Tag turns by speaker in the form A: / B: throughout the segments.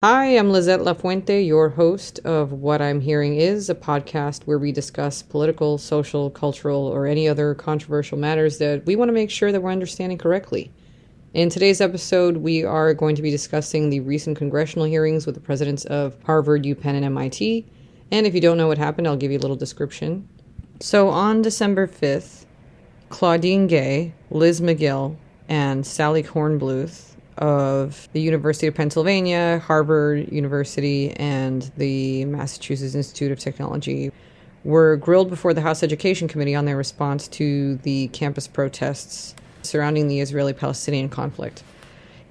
A: Hi, I'm Lizette Lafuente, your host of What I'm Hearing Is, a podcast where we discuss political, social, cultural, or any other controversial matters that we want to make sure that we're understanding correctly. In today's episode, we are going to be discussing the recent congressional hearings with the presidents of Harvard, UPenn, and MIT. And if you don't know what happened, I'll give you a little description. So on December 5th, Claudine Gay, Liz Magill, and Sally Kornbluth of the University of Pennsylvania, Harvard University, and the Massachusetts Institute of Technology were grilled before the House Education Committee on their response to the campus protests surrounding the Israeli Palestinian conflict.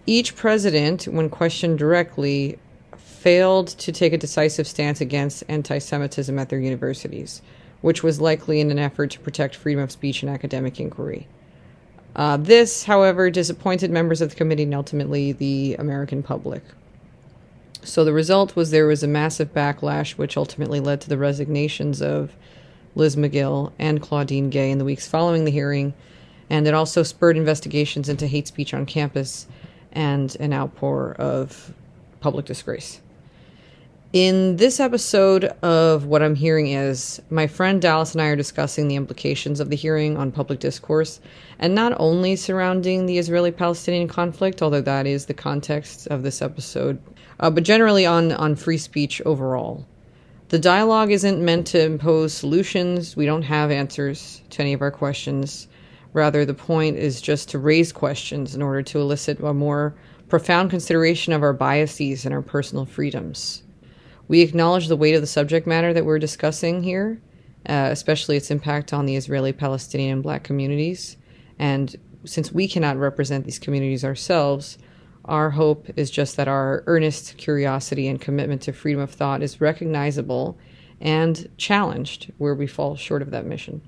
A: Each president, when questioned directly, failed to take a decisive stance against anti Semitism at their universities, which was likely in an effort to protect freedom of speech and academic inquiry. Uh, this, however, disappointed members of the committee and ultimately the American public. So the result was there was a massive backlash, which ultimately led to the resignations of Liz Magill and Claudine Gay in the weeks following the hearing, and it also spurred investigations into hate speech on campus and an outpour of public disgrace. In this episode of What I'm Hearing Is, my friend Dallas and I are discussing the implications of the hearing on public discourse, and not only surrounding the Israeli Palestinian conflict, although that is the context of this episode, uh, but generally on, on free speech overall. The dialogue isn't meant to impose solutions, we don't have answers to any of our questions. Rather, the point is just to raise questions in order to elicit a more profound consideration of our biases and our personal freedoms. We acknowledge the weight of the subject matter that we're discussing here, uh, especially its impact on the Israeli, Palestinian, and black communities. And since we cannot represent these communities ourselves, our hope is just that our earnest curiosity and commitment to freedom of thought is recognizable and challenged where we fall short of that mission.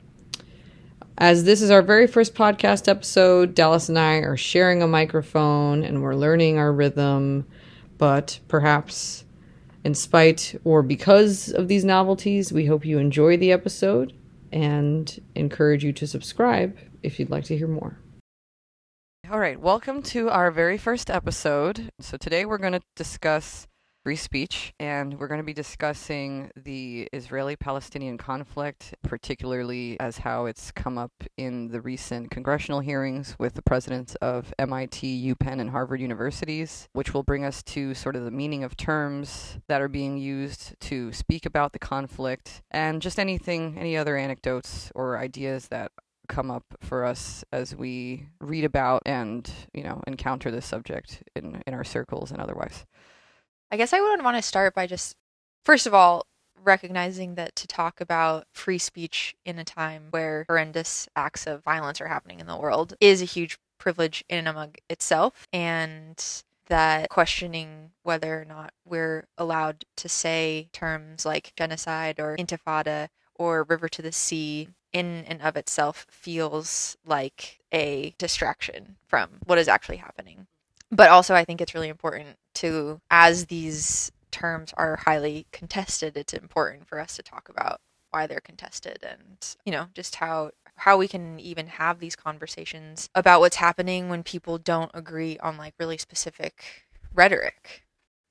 A: As this is our very first podcast episode, Dallas and I are sharing a microphone and we're learning our rhythm, but perhaps in spite or because of these novelties, we hope you enjoy the episode and encourage you to subscribe if you'd like to hear more. All right, welcome to our very first episode. So, today we're going to discuss free speech, and we're going to be discussing the Israeli Palestinian conflict, particularly as how it's come up in the recent congressional hearings with the presidents of MIT, UPenn, and Harvard universities, which will bring us to sort of the meaning of terms that are being used to speak about the conflict, and just anything, any other anecdotes or ideas that come up for us as we read about and you know encounter this subject in in our circles and otherwise
B: I guess I would want to start by just, first of all, recognizing that to talk about free speech in a time where horrendous acts of violence are happening in the world is a huge privilege in and among itself. And that questioning whether or not we're allowed to say terms like genocide or intifada or river to the sea in and of itself feels like a distraction from what is actually happening. But also, I think it's really important to, as these terms are highly contested, it's important for us to talk about why they're contested and, you know, just how how we can even have these conversations about what's happening when people don't agree on like really specific rhetoric.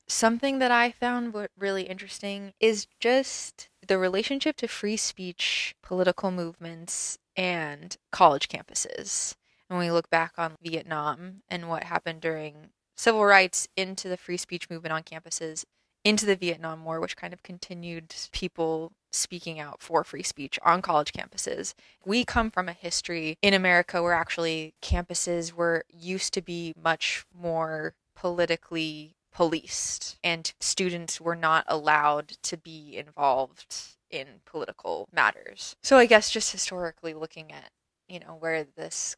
B: Something that I found really interesting is just the relationship to free speech, political movements, and college campuses when we look back on Vietnam and what happened during civil rights into the free speech movement on campuses, into the Vietnam War, which kind of continued people speaking out for free speech on college campuses. We come from a history in America where actually campuses were used to be much more politically policed and students were not allowed to be involved in political matters. So I guess just historically looking at you know where this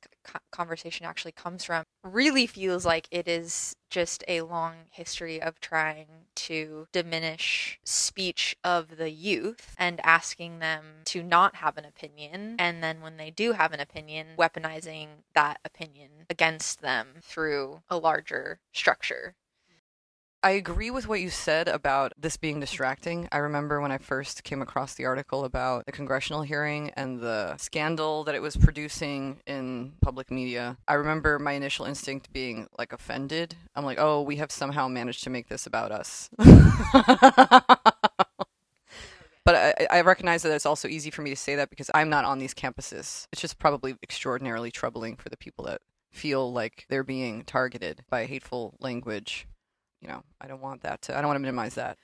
B: conversation actually comes from really feels like it is just a long history of trying to diminish speech of the youth and asking them to not have an opinion. And then when they do have an opinion weaponizing that opinion against them through a larger structure
A: I agree with what you said about this being distracting. I remember when I first came across the article about the congressional hearing and the scandal that it was producing in public media. I remember my initial instinct being like offended. I'm like, oh, we have somehow managed to make this about us. but I, I, recognize that it's also easy for me to say that because I'm not on these campuses. It's just probably extraordinarily troubling for the people that feel like they're being targeted by hateful language you know, I don't want that to, I don't want to minimize that.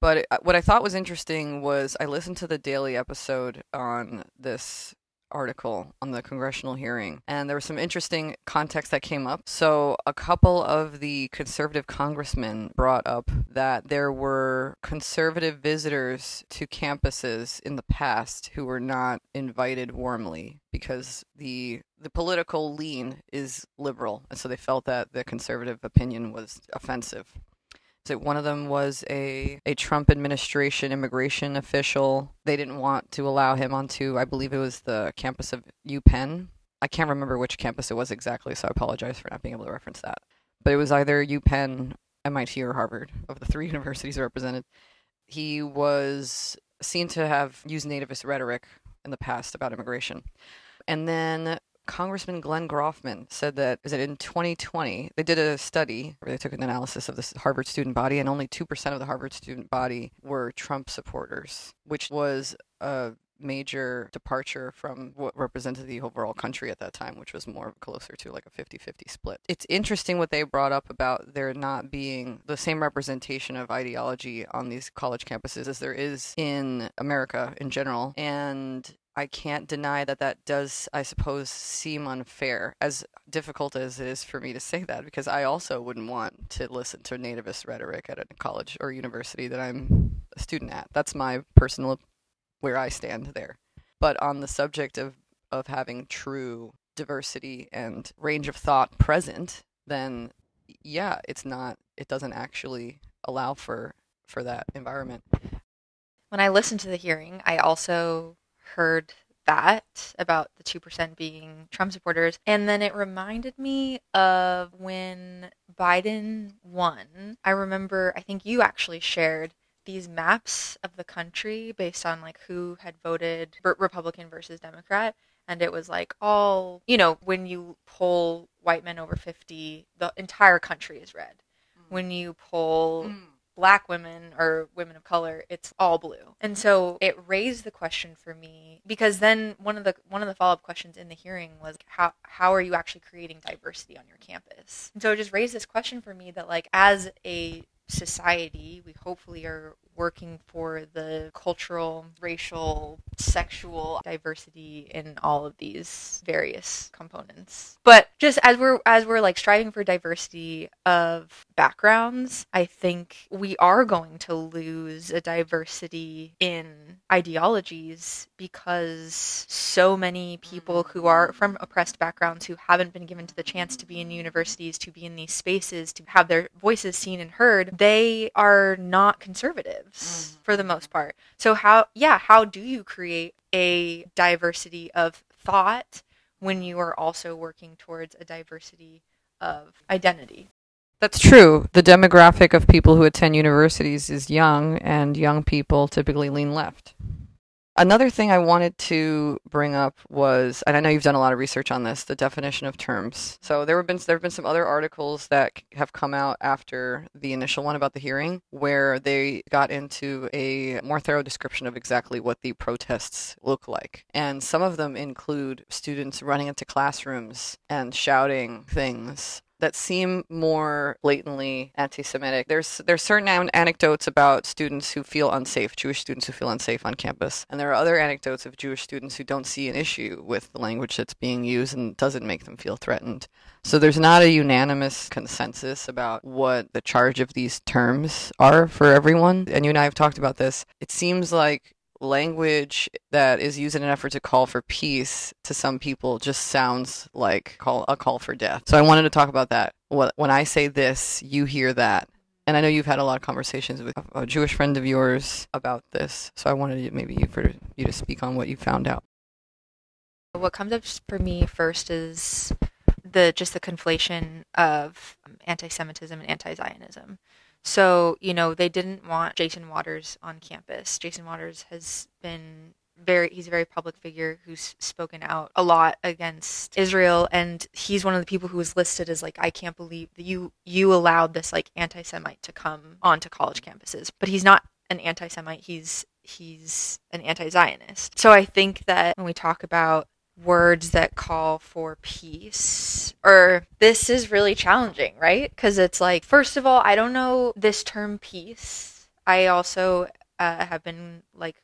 A: But it, what I thought was interesting was I listened to the daily episode on this article on the congressional hearing, and there was some interesting context that came up. So, a couple of the conservative congressmen brought up that there were conservative visitors to campuses in the past who were not invited warmly because the the political lean is liberal, and so they felt that the conservative opinion was offensive. So one of them was a, a Trump administration immigration official. They didn't want to allow him onto, I believe it was the campus of UPenn. I can't remember which campus it was exactly, so I apologize for not being able to reference that. But it was either UPenn, MIT, or Harvard of the three universities represented. He was seen to have used nativist rhetoric in the past about immigration. And then Congressman Glenn Grothman said that is it in 2020 they did a study where they took an analysis of the Harvard student body and only 2% of the Harvard student body were Trump supporters, which was a major departure from what represented the overall country at that time, which was more closer to like a 50 50 split. It's interesting what they brought up about there not being the same representation of ideology on these college campuses as there is in America in general. And I can't deny that that does, I suppose, seem unfair. As difficult as it is for me to say that, because I also wouldn't want to listen to nativist rhetoric at a college or university that I'm a student at. That's my personal where I stand there. But on the subject of of having true diversity and range of thought present, then yeah, it's not. It doesn't actually allow for for that environment.
B: When I listened to the hearing, I also heard that about the 2% being Trump supporters. And then it reminded me of when Biden won. I remember, I think you actually shared these maps of the country based on like who had voted Republican versus Democrat. And it was like all, you know, when you poll white men over 50, the entire country is red. Mm. When you poll mm black women or women of color it's all blue. And so it raised the question for me because then one of the one of the follow-up questions in the hearing was how how are you actually creating diversity on your campus? And so it just raised this question for me that like as a society we hopefully are working for the cultural, racial, sexual diversity in all of these various components. But just as we're as we're like striving for diversity of backgrounds, I think we are going to lose a diversity in ideologies because so many people who are mm. from oppressed backgrounds who haven't been given to the chance to be in universities, to be in these spaces, to have their voices seen and heard, they are not conservative mm. for the most part. So how yeah, how do you create a diversity of thought when you are also working towards a diversity of identity?
A: That's true. The demographic of people who attend universities is young, and young people typically lean left. Another thing I wanted to bring up was, and I know you've done a lot of research on this, the definition of terms. So there have been there have been some other articles that have come out after the initial one about the hearing, where they got into a more thorough description of exactly what the protests look like, and some of them include students running into classrooms and shouting things that seem more blatantly anti-Semitic. There's there's certain an- anecdotes about students who feel unsafe, Jewish students who feel unsafe on campus, and there are other anecdotes of Jewish students who don't see an issue with the language that's being used and doesn't make them feel threatened. So there's not a unanimous consensus about what the charge of these terms are for everyone. And you and I have talked about this. It seems like language that is used in an effort to call for peace to some people just sounds like call, a call for death. So I wanted to talk about that. When I say this, you hear that. And I know you've had a lot of conversations with a Jewish friend of yours about this. So I wanted maybe for you to speak on what you found out.
B: What comes up for me first is the just the conflation of anti-Semitism and anti-Zionism. So, you know, they didn't want Jason Waters on campus. Jason Waters has been very he's a very public figure who's spoken out a lot against Israel and he's one of the people who was listed as like I can't believe that you you allowed this like anti-semite to come onto college campuses. But he's not an anti-semite. He's he's an anti-zionist. So I think that when we talk about words that call for peace or this is really challenging right? Because it's like first of all I don't know this term peace. I also uh, have been like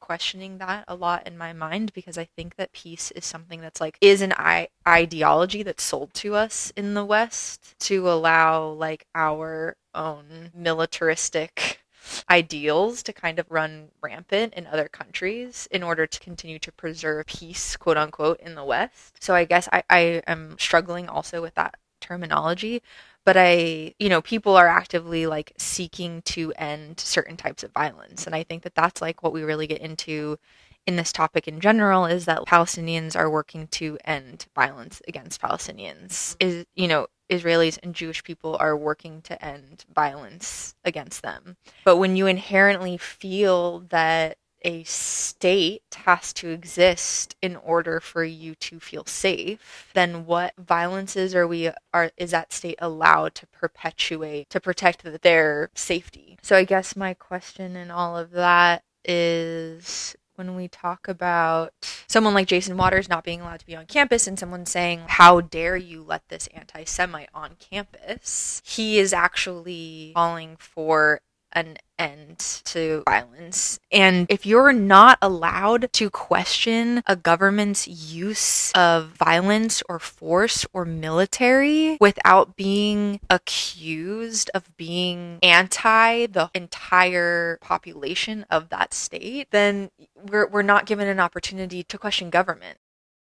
B: questioning that a lot in my mind because I think that peace is something that's like is an I- ideology that's sold to us in the West to allow like our own militaristic ideals to kind of run rampant in other countries in order to continue to preserve peace, quote unquote, in the West. So I guess I, I am struggling also with that terminology but I, you know, people are actively like seeking to end certain types of violence. And I think that that's like what we really get into in this topic in general is that Palestinians are working to end violence against Palestinians. Is, you know, Israelis and Jewish people are working to end violence against them. But when you inherently feel that a state has to exist in order for you to feel safe, then what violences are we are is that state allowed to perpetuate to protect their safety? So I guess my question in all of that is when we talk about someone like Jason Waters not being allowed to be on campus and someone saying, How dare you let this anti Semite on campus? He is actually calling for an end to violence. And if you're not allowed to question a government's use of violence or force or military without being accused of being anti the entire population of that state, then we're, we're not given an opportunity to question government.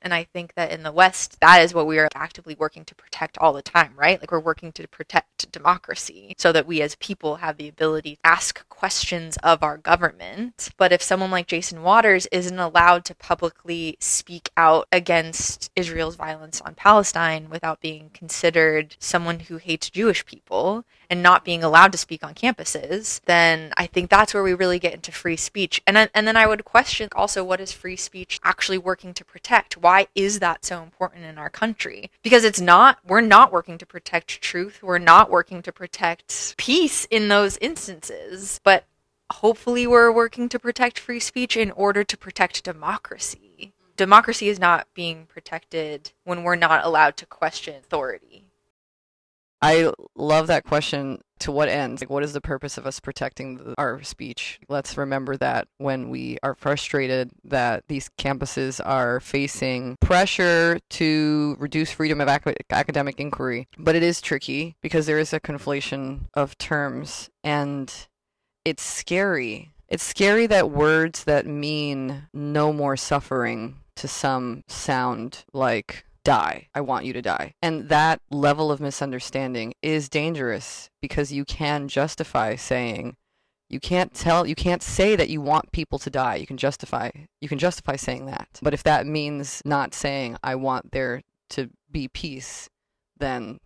B: And I think that in the West, that is what we are actively working to protect all the time, right? Like we're working to protect democracy so that we as people have the ability to ask questions of our government. But if someone like Jason Waters isn't allowed to publicly speak out against Israel's violence on Palestine without being considered someone who hates Jewish people, and not being allowed to speak on campuses, then I think that's where we really get into free speech. And and then I would question also what is free speech actually working to protect? Why is that so important in our country? Because it's not, we're not working to protect truth. We're not working to protect peace in those instances. But hopefully we're working to protect free speech in order to protect democracy. Democracy is not being protected when we're not allowed to question authority.
A: I love that question. To what end? Like, what is the purpose of us protecting the, our speech? Let's remember that when we are frustrated that these campuses are facing pressure to reduce freedom of ac- academic inquiry. But it is tricky because there is a conflation of terms and it's scary. It's scary that words that mean no more suffering to some sound like die. I want you to die. And that level of misunderstanding is dangerous because you can justify saying, you can't tell you can't say that you want people to die. You can justify you can justify saying that. But if that means not saying I want there to be peace, then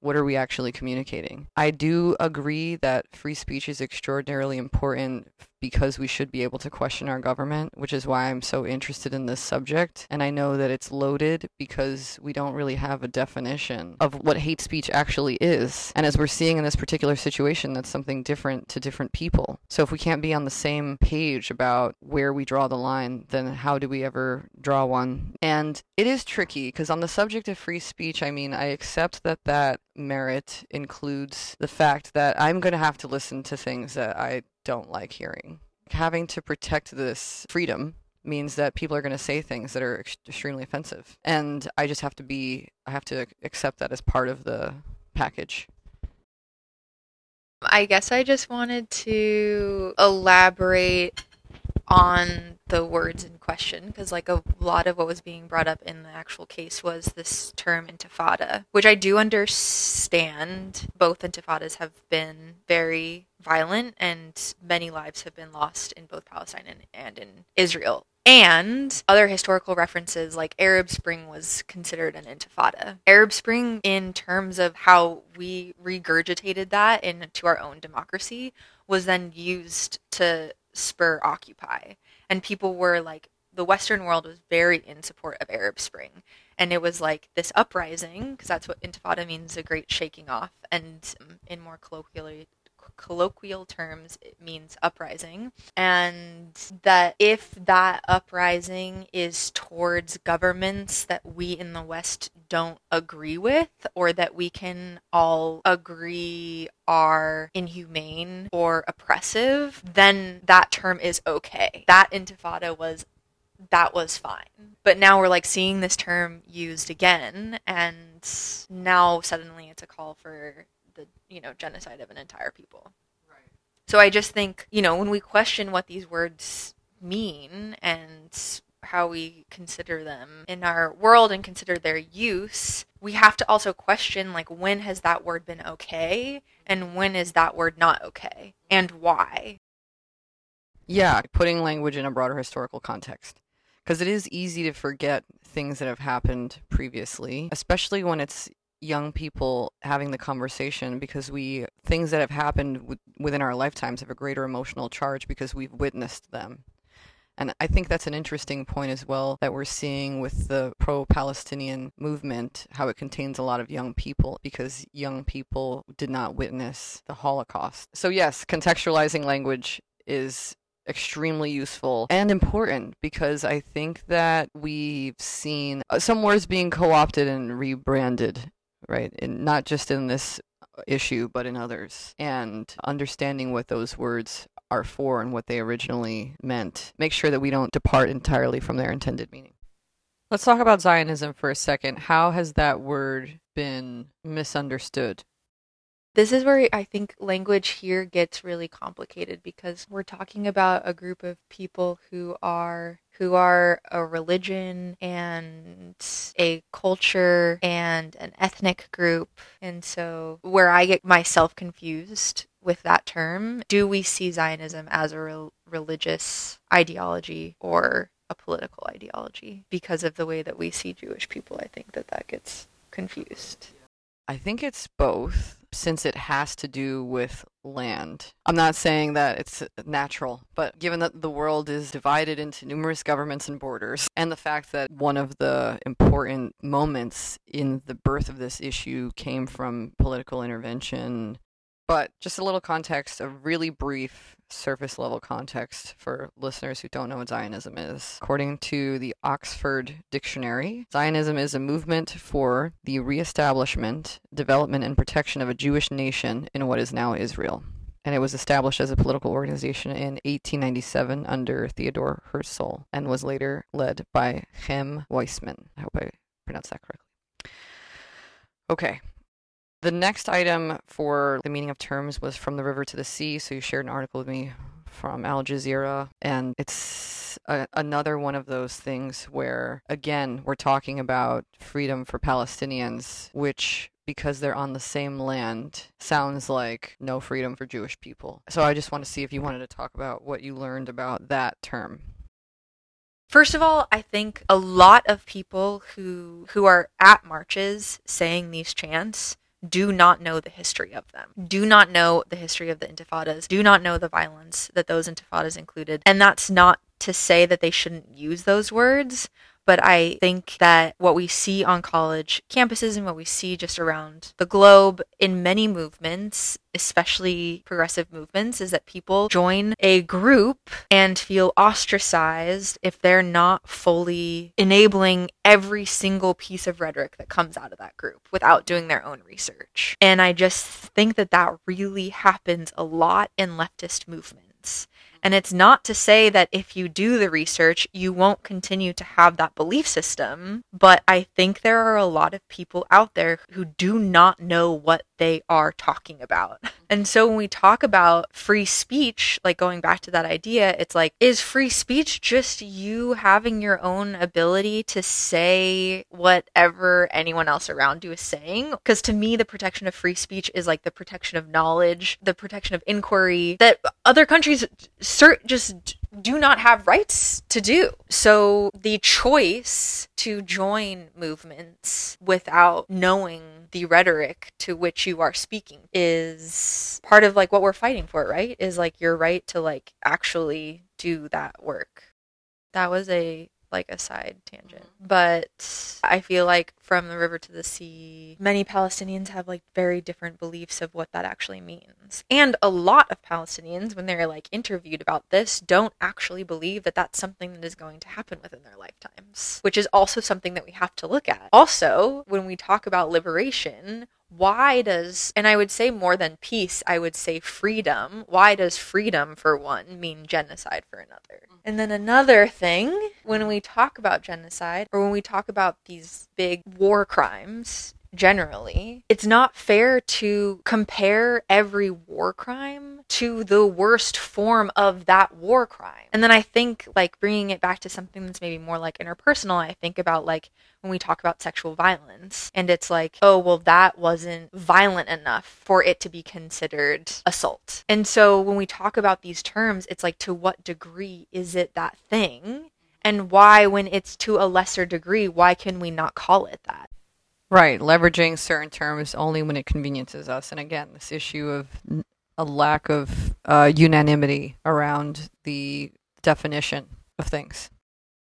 A: what are we actually communicating? I do agree that free speech is extraordinarily important because we should be able to question our government, which is why I'm so interested in this subject. And I know that it's loaded because we don't really have a definition of what hate speech actually is. And as we're seeing in this particular situation, that's something different to different people. So if we can't be on the same page about where we draw the line, then how do we ever draw one? And it is tricky because on the subject of free speech, I mean, I accept that that merit includes the fact that I'm going to have to listen to things that I don't like hearing. Having to protect this freedom means that people are going to say things that are ex- extremely offensive. And I just have to be, I have to accept that as part of the package.
B: I guess I just wanted to elaborate on the words in question because like a lot of what was being brought up in the actual case was this term intifada which i do understand both intifadas have been very violent and many lives have been lost in both palestine and, and in israel And other historical references like Arab Spring was considered an intifada. Arab Spring, in terms of how we regurgitated that into our own democracy, was then used to spur Occupy. And people were like, the Western world was very in support of Arab Spring. And it was like this uprising, because that's what intifada means a great shaking off. And um, in more colloquially, colloquial terms, it means uprising. And that if that uprising is towards governments that we in the West don't agree with, or that we can all agree are inhumane or oppressive, then that term is okay. That intifada was that was fine. But now we're like seeing this term used again, and now suddenly it's a call for the you know genocide of an entire people. Right. So I just think you know when we question what these words mean and how we consider them in our world and consider their use, we have to also question like when has that word been okay and when is that word not okay and why.
A: Yeah, putting language in a broader historical context. Because it is easy to forget things that have happened previously, especially when it's young people having the conversation because we things that have happened w- within our lifetimes have a greater emotional charge because we've witnessed them. And I think that's an interesting point as well that we're seeing with the pro Palestinian movement, how it contains a lot of young people because young people did not witness the Holocaust. So, yes, contextualizing language is extremely useful and important because I think that we've seen uh, some words being co opted and rebranded right? And not just in this uh, issue, but in others. And understanding what those words are for and what they originally meant. Make sure that we don't depart entirely from their intended meaning. Let's talk about Zionism for a second. How has that word been misunderstood?
B: This is where I think language here gets really complicated because we're talking about a group of people who are who are a religion and a culture and an ethnic group. And so, where I get myself confused with that term, do we see Zionism as a re- religious ideology or a political ideology? Because of the way that we see Jewish people, I think that that gets confused.
A: I think it's both since it has to do with land. I'm not saying that it's natural, but given that the world is divided into numerous governments and borders, and the fact that one of the important moments in the birth of this issue came from political intervention but just a little context, a really brief surface level context for listeners who don't know what Zionism is. According to the Oxford Dictionary, Zionism is a movement for the reestablishment, development, and protection of a Jewish nation in what is now Israel. And it was established as a political organization in 1897 under Theodore Herzl and was later led by Chaim Weizmann. I hope I pronounced that correctly. Okay, the next item for the meaning of terms was From the River to the Sea. So you shared an article with me from Al Jazeera. And it's a, another one of those things where, again, we're talking about freedom for Palestinians, which because they're on the same land sounds like no freedom for Jewish people. So I just want to see if you wanted to talk about what you learned about that term.
B: First of all, I think a lot of people who who are at marches saying these chants do not know the history of them, do not know the history of the intifadas, do not know the violence that those intifadas included. And that's not to say that they shouldn't use those words, but I think that what we see on college campuses and what we see just around the globe in many movements, especially progressive movements, is that people join a group and feel ostracized if they're not fully enabling every single piece of rhetoric that comes out of that group without doing their own research. And I just think that that really happens a lot in leftist movements. And it's not to say that if you do the research, you won't continue to have that belief system. But I think there are a lot of people out there who do not know what they are talking about. And so when we talk about free speech, like going back to that idea, it's like, is free speech just you having your own ability to say whatever anyone else around you is saying? Because to me, the protection of free speech is like the protection of knowledge, the protection of inquiry that other countries cert- just do not have rights to do. So the choice to join movements without knowing the rhetoric to which you are speaking is part of like what we're fighting for, right? Is like your right to like actually do that work. That was a like a side tangent. Mm-hmm. But I feel like from the river to the sea, many Palestinians have like very different beliefs of what that actually means. And a lot of Palestinians, when they're like interviewed about this, don't actually believe that that's something that is going to happen within their lifetimes, which is also something that we have to look at. Also, when we talk about liberation, why does and i would say more than peace i would say freedom. Why does freedom for one mean genocide for another? Mm-hmm. And then another thing when we talk about genocide or when we talk about these big war crimes generally it's not fair to compare every war crime to the worst form of that war crime and then i think like bringing it back to something that's maybe more like interpersonal i think about like when we talk about sexual violence. And it's like, oh, well, that wasn't violent enough for it to be considered assault. And so when we talk about these terms, it's like, to what degree is it that thing? And why, when it's to a lesser degree, why can we not call it that?
A: Right, leveraging certain terms only when it conveniences us. And again, this issue of a lack of uh, unanimity around the definition of things.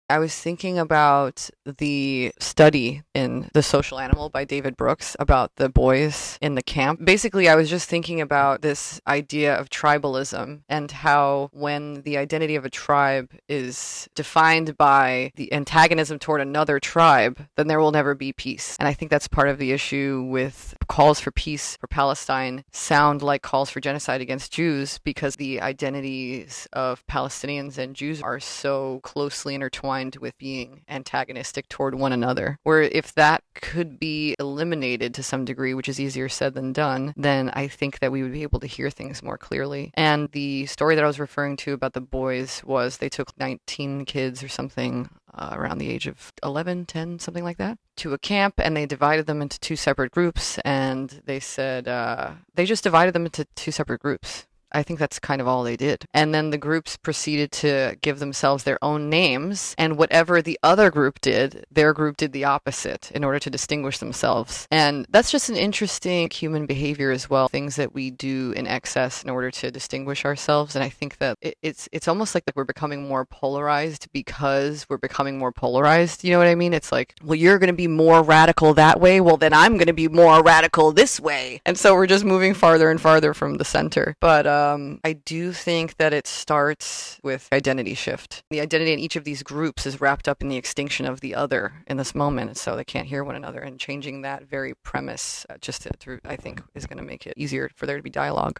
A: I was thinking about the study in The Social Animal by David Brooks about the boys in the camp. Basically, I was just thinking about this idea of tribalism and how when the identity of a tribe is defined by the antagonism toward another tribe, then there will never be peace. And I think that's part of the issue with calls for peace for Palestine sound like calls for genocide against Jews because the identities of Palestinians and Jews are so closely intertwined with being antagonistic toward one another. Where if that could be eliminated to some degree, which is easier said than done, then I think that we would be able to hear things more clearly. And the story that I was referring to about the boys was they took 19 kids or something uh, around the age of 11, 10, something like that, to a camp, and they divided them into two separate groups. And they said uh, they just divided them into two separate groups. I think that's kind of all they did. And then the groups proceeded to give themselves their own names, and whatever the other group did, their group did the opposite in order to distinguish themselves. And that's just an interesting human behavior as well, things that we do in excess in order to distinguish ourselves. And I think that it, it's it's almost like, we're becoming more polarized because we're becoming more polarized. You know what I mean? It's like, well, you're going to be more radical that way. Well, then I'm going to be more radical this way. And so we're just moving farther and farther from the center. But uh, um, I do think that it starts with identity shift. The identity in each of these groups is wrapped up in the extinction of the other in this moment, so they can't hear one another. And changing that very premise, uh, just to, to, I think, is going to make it easier for there to be dialogue.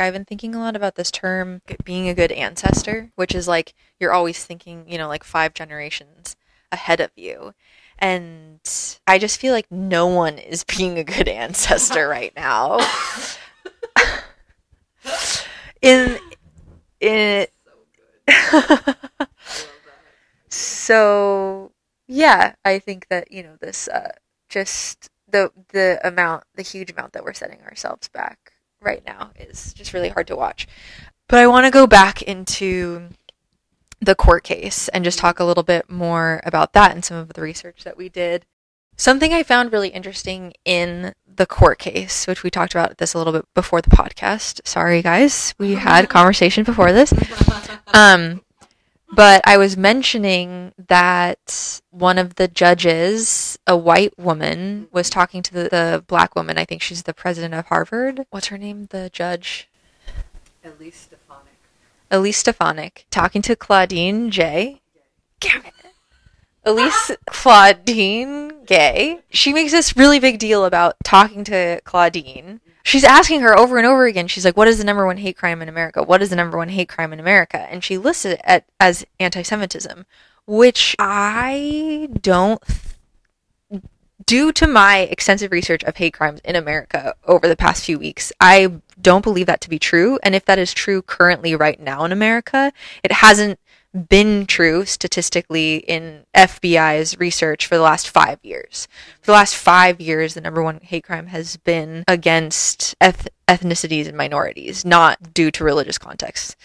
B: I've been thinking a lot about this term being a good ancestor, which is like you're always thinking, you know, like five generations ahead of you. And I just feel like no one is being a good ancestor right now. in in so yeah i think that you know this uh just the the amount the huge amount that we're setting ourselves back right now is just really hard to watch. But i want to go back into the court case and just talk a little bit more about that and some of the research that we did Something I found really interesting in the court case, which we talked about this a little bit before the podcast. Sorry, guys, we had a conversation before this. Um, but I was mentioning that one of the judges, a white woman, was talking to the, the black woman. I think she's the president of Harvard. What's her name? The judge?
A: Elise Stefanik.
B: Elise Stefanik. Talking to Claudine J. Damn it. Elise Claudine Gay. She makes this really big deal about talking to Claudine. She's asking her over and over again. She's like, "What is the number one hate crime in America? What is the number one hate crime in America?" And she listed it at, as anti-Semitism, which I don't. Due to my extensive research of hate crimes in America over the past few weeks, I don't believe that to be true. And if that is true currently, right now in America, it hasn't been true statistically in FBI's research for the last five years. For the last five years, the number one hate crime has been against eth- ethnicities and minorities, not due to religious context.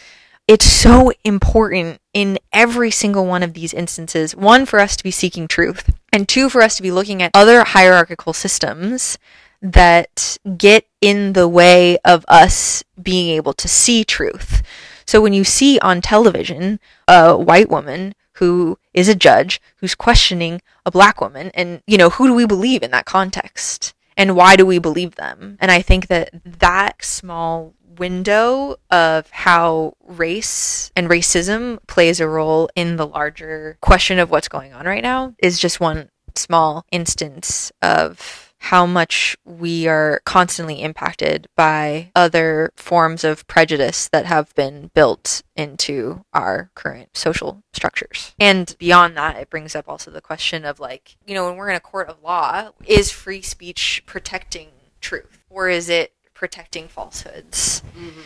B: it's so important in every single one of these instances one, for us to be seeking truth, and two, for us to be looking at other hierarchical systems that get in the way of us being able to see truth. So when you see on television a white woman who is a judge who's questioning a black woman, and, you know, who do we believe in that context? And why do we believe them? And I think that that small window of how race and racism plays a role in the larger question of what's going on right now is just one small instance of how much we are constantly impacted by other forms of prejudice that have been built into our current social structures. And beyond that, it brings up also the question of like, you know, when we're in a court of law, is free speech protecting truth or is it protecting falsehoods?
A: Mm-hmm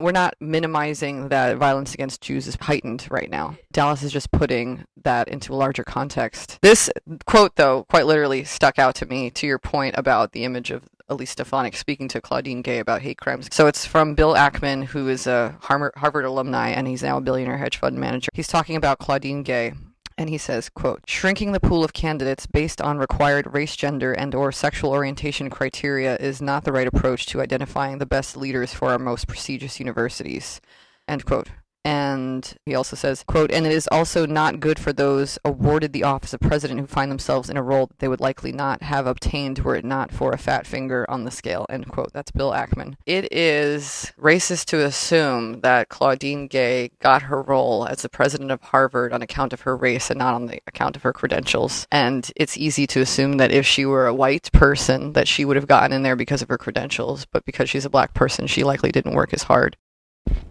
A: we're not minimizing that violence against Jews is heightened right now. Dallas is just putting that into a larger context. This quote, though, quite literally stuck out to me to your point about the image of Elise Stefanik speaking to Claudine Gay about hate crimes. So it's from Bill Ackman, who is a Harvard alumni and he's now a billionaire hedge fund manager. He's talking about Claudine Gay and he says, quote, shrinking the pool of candidates based on required race, gender, and or sexual orientation criteria is not the right approach to identifying the best leaders for our most prestigious universities, end quote. And he also says, quote, and it is also not good for those awarded the office of president who find themselves in a role that they would likely not have obtained were it not for a fat finger on the scale, end quote. That's Bill Ackman. It is racist to assume that Claudine Gay got her role as the president of Harvard on account of her race and not on the account of her credentials. And it's easy to assume that if she were a white person, that she would have gotten in there because of her credentials, but because she's a black person, she likely didn't work as hard.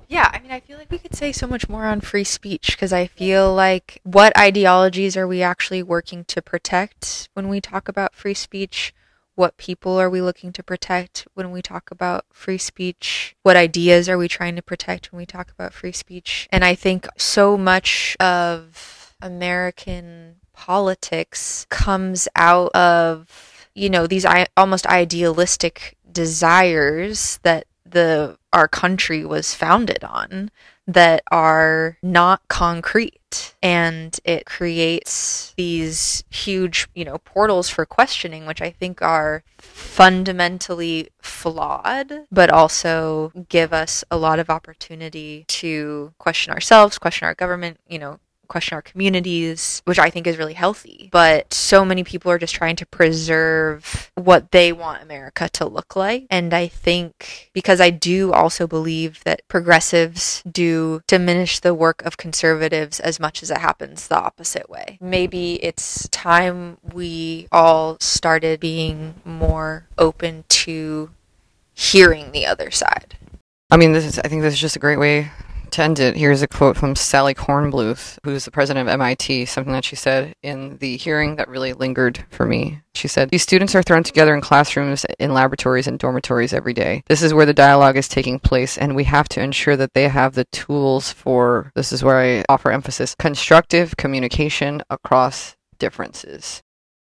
B: Yeah, I mean, I feel like we could say so much more on free speech because I feel like what ideologies are we actually working to protect when we talk about free speech? What people are we looking to protect when we talk about free speech? What ideas are we trying to protect when we talk about free speech? And I think so much of American politics comes out of, you know, these almost idealistic desires that the our country was founded on that are not concrete. And it creates these huge you know portals for questioning which i think are fundamentally flawed but also give us a lot of opportunity to question ourselves question our government you know question our communities, which I think is really healthy. But so many people are just trying to preserve what they want America to look like. And I think because I do also believe that progressives do diminish the work of conservatives as much as it happens the opposite way. Maybe it's time we all started being more open to hearing the other side.
A: I mean, this is, I think this is just a great way it. Here's a quote from Sally Kornbluth, who's the president of MIT, something that she said in the hearing that really lingered for me. She said, These students are thrown together in classrooms, in laboratories, and dormitories every day. This is where the dialogue is taking place, and we have to ensure that they have the tools for this is where I offer emphasis constructive communication across differences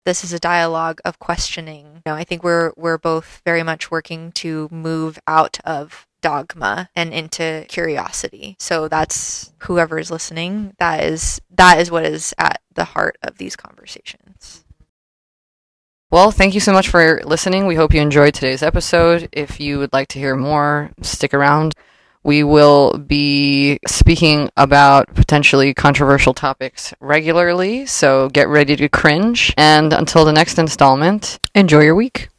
B: this is a dialogue of questioning. You know, I think we're we're both very much working to move out of dogma and into curiosity. So that's whoever is listening, that is that is what is at the heart of these conversations.
A: Well, thank you so much for listening. We hope you enjoyed today's episode. If you would like to hear more, stick around. We will be speaking about potentially controversial topics regularly, so get ready to cringe. And until the next installment, enjoy your week.